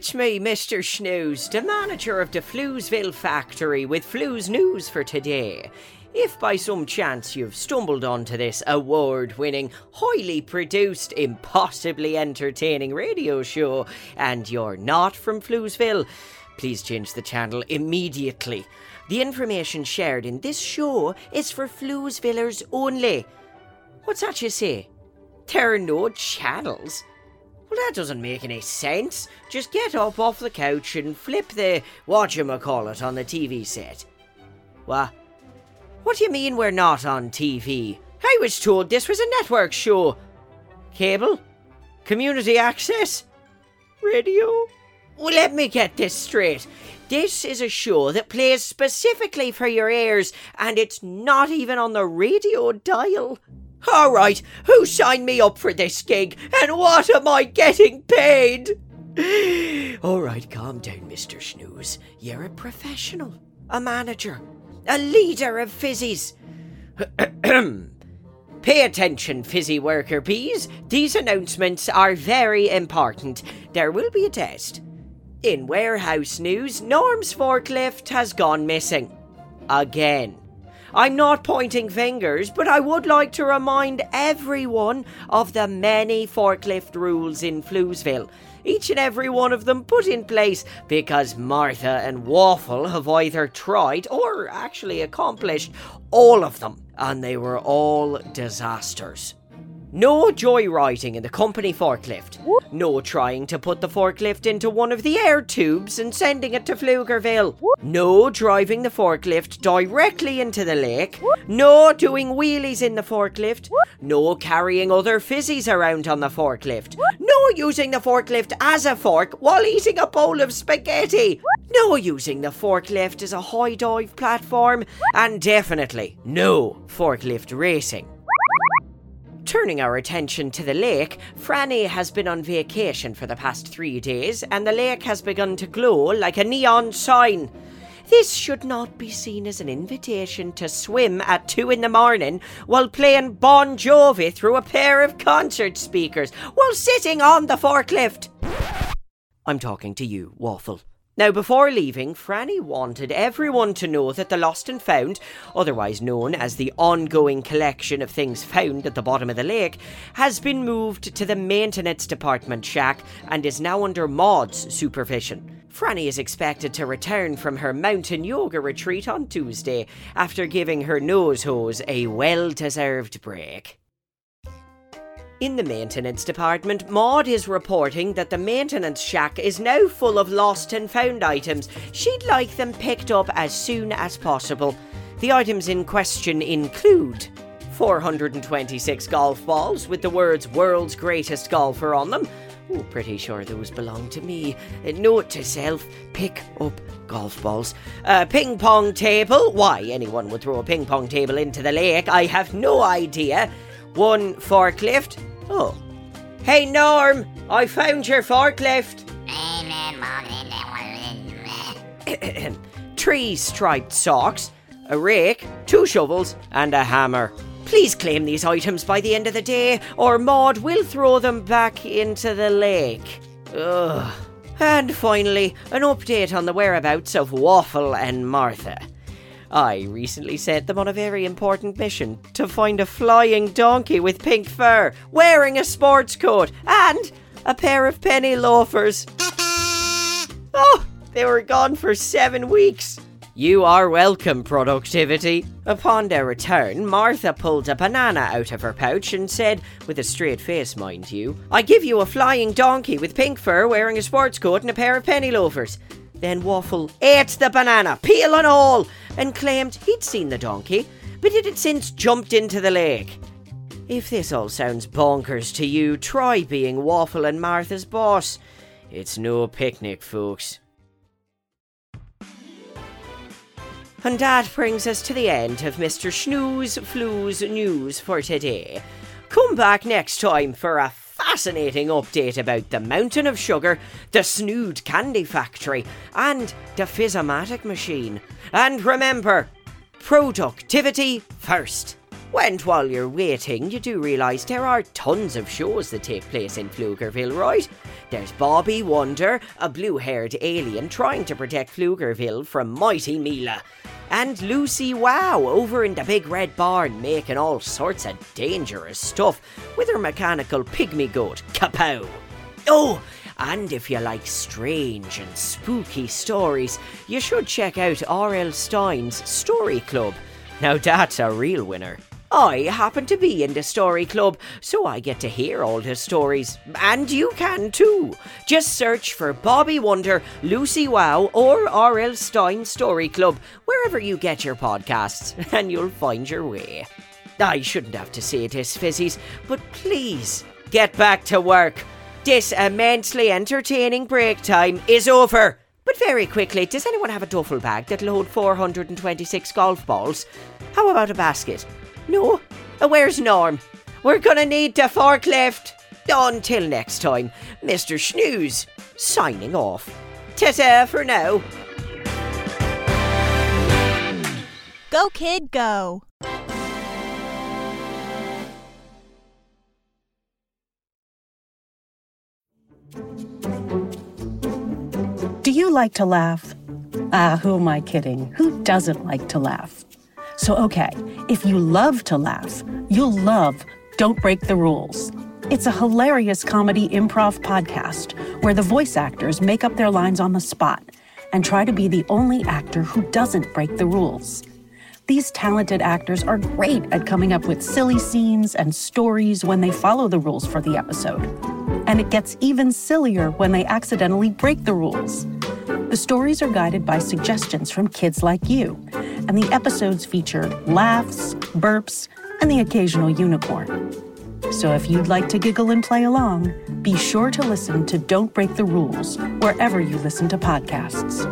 It's me, Mr. Shnews, the manager of the Floozeville factory with Flooze News for today. If by some chance you've stumbled onto this award winning, highly produced, impossibly entertaining radio show and you're not from Floozeville, please change the channel immediately. The information shared in this show is for Floozevillers only. What's that you say? There are no channels? Well, that doesn't make any sense. Just get up off the couch and flip the whatchamacallit on the TV set. What? What do you mean we're not on TV? I was told this was a network show. Cable? Community access? Radio? Well, let me get this straight. This is a show that plays specifically for your ears, and it's not even on the radio dial. All right, who signed me up for this gig, and what am I getting paid? All right, calm down, Mr. Shnews. You're a professional, a manager, a leader of fizzies. Pay attention, fizzy worker bees. These announcements are very important. There will be a test. In warehouse news, Norm's forklift has gone missing. Again. I'm not pointing fingers, but I would like to remind everyone of the many forklift rules in Floozeville. Each and every one of them put in place because Martha and Waffle have either tried or actually accomplished all of them, and they were all disasters. No joyriding in the company forklift. No trying to put the forklift into one of the air tubes and sending it to Pflugerville. No driving the forklift directly into the lake. No doing wheelies in the forklift. No carrying other fizzies around on the forklift. No using the forklift as a fork while eating a bowl of spaghetti. No using the forklift as a high dive platform. And definitely no forklift racing. Turning our attention to the lake, Franny has been on vacation for the past three days, and the lake has begun to glow like a neon sign. This should not be seen as an invitation to swim at two in the morning while playing Bon Jovi through a pair of concert speakers while sitting on the forklift. I'm talking to you, Waffle. Now, before leaving, Franny wanted everyone to know that the Lost and Found, otherwise known as the ongoing collection of things found at the bottom of the lake, has been moved to the maintenance department shack and is now under Maud's supervision. Franny is expected to return from her mountain yoga retreat on Tuesday after giving her nose hose a well deserved break. In the maintenance department, Maud is reporting that the maintenance shack is now full of lost and found items. She'd like them picked up as soon as possible. The items in question include 426 golf balls with the words world's greatest golfer on them. Oh, pretty sure those belong to me. Uh, note to self pick up golf balls. A ping pong table. Why anyone would throw a ping pong table into the lake, I have no idea. One forklift. Oh. Hey, Norm, I found your forklift. Three striped socks, a rake, two shovels, and a hammer. Please claim these items by the end of the day, or Maud will throw them back into the lake. Ugh. And finally, an update on the whereabouts of Waffle and Martha. I recently sent them on a very important mission to find a flying donkey with pink fur, wearing a sports coat, and a pair of penny loafers. Oh, they were gone for seven weeks. You are welcome, productivity. Upon their return, Martha pulled a banana out of her pouch and said, with a straight face, mind you, I give you a flying donkey with pink fur wearing a sports coat and a pair of penny loafers. Then Waffle ate the banana, peel and all, and claimed he'd seen the donkey, but it had since jumped into the lake. If this all sounds bonkers to you, try being Waffle and Martha's boss. It's no picnic, folks. And that brings us to the end of Mr. Shnews Flooze News for today. Come back next time for a fascinating update about the Mountain of Sugar, the Snood Candy Factory, and the Fizzomatic Machine. And remember, productivity first. And while you're waiting, you do realise there are tons of shows that take place in Pflugerville, right? There's Bobby Wonder, a blue haired alien trying to protect Pflugerville from Mighty Mila. And Lucy Wow over in the big red barn making all sorts of dangerous stuff with her mechanical pygmy goat, Kapow. Oh, and if you like strange and spooky stories, you should check out R.L. Stine's Story Club. Now that's a real winner. I happen to be in the story club, so I get to hear all the stories. And you can too. Just search for Bobby Wonder, Lucy Wow, or R.L. Stine Story Club, wherever you get your podcasts, and you'll find your way. I shouldn't have to say this, Fizzies, but please get back to work. This immensely entertaining break time is over. But very quickly, does anyone have a duffel bag that'll hold 426 golf balls? How about a basket? No? Uh, Where's Norm? We're gonna need the forklift. Until next time, Mr. Shnews, signing off. Ta-ta for now. Go, kid, go. Do you like to laugh? Ah, who am I kidding? Who doesn't like to laugh? So, okay, if you love to laugh, you'll love Don't Break the Rules. It's a hilarious comedy improv podcast where the voice actors make up their lines on the spot and try to be the only actor who doesn't break the rules. These talented actors are great at coming up with silly scenes and stories when they follow the rules for the episode. And it gets even sillier when they accidentally break the rules. The stories are guided by suggestions from kids like you, and the episodes feature laughs, burps, and the occasional unicorn. So if you'd like to giggle and play along, be sure to listen to Don't Break the Rules wherever you listen to podcasts.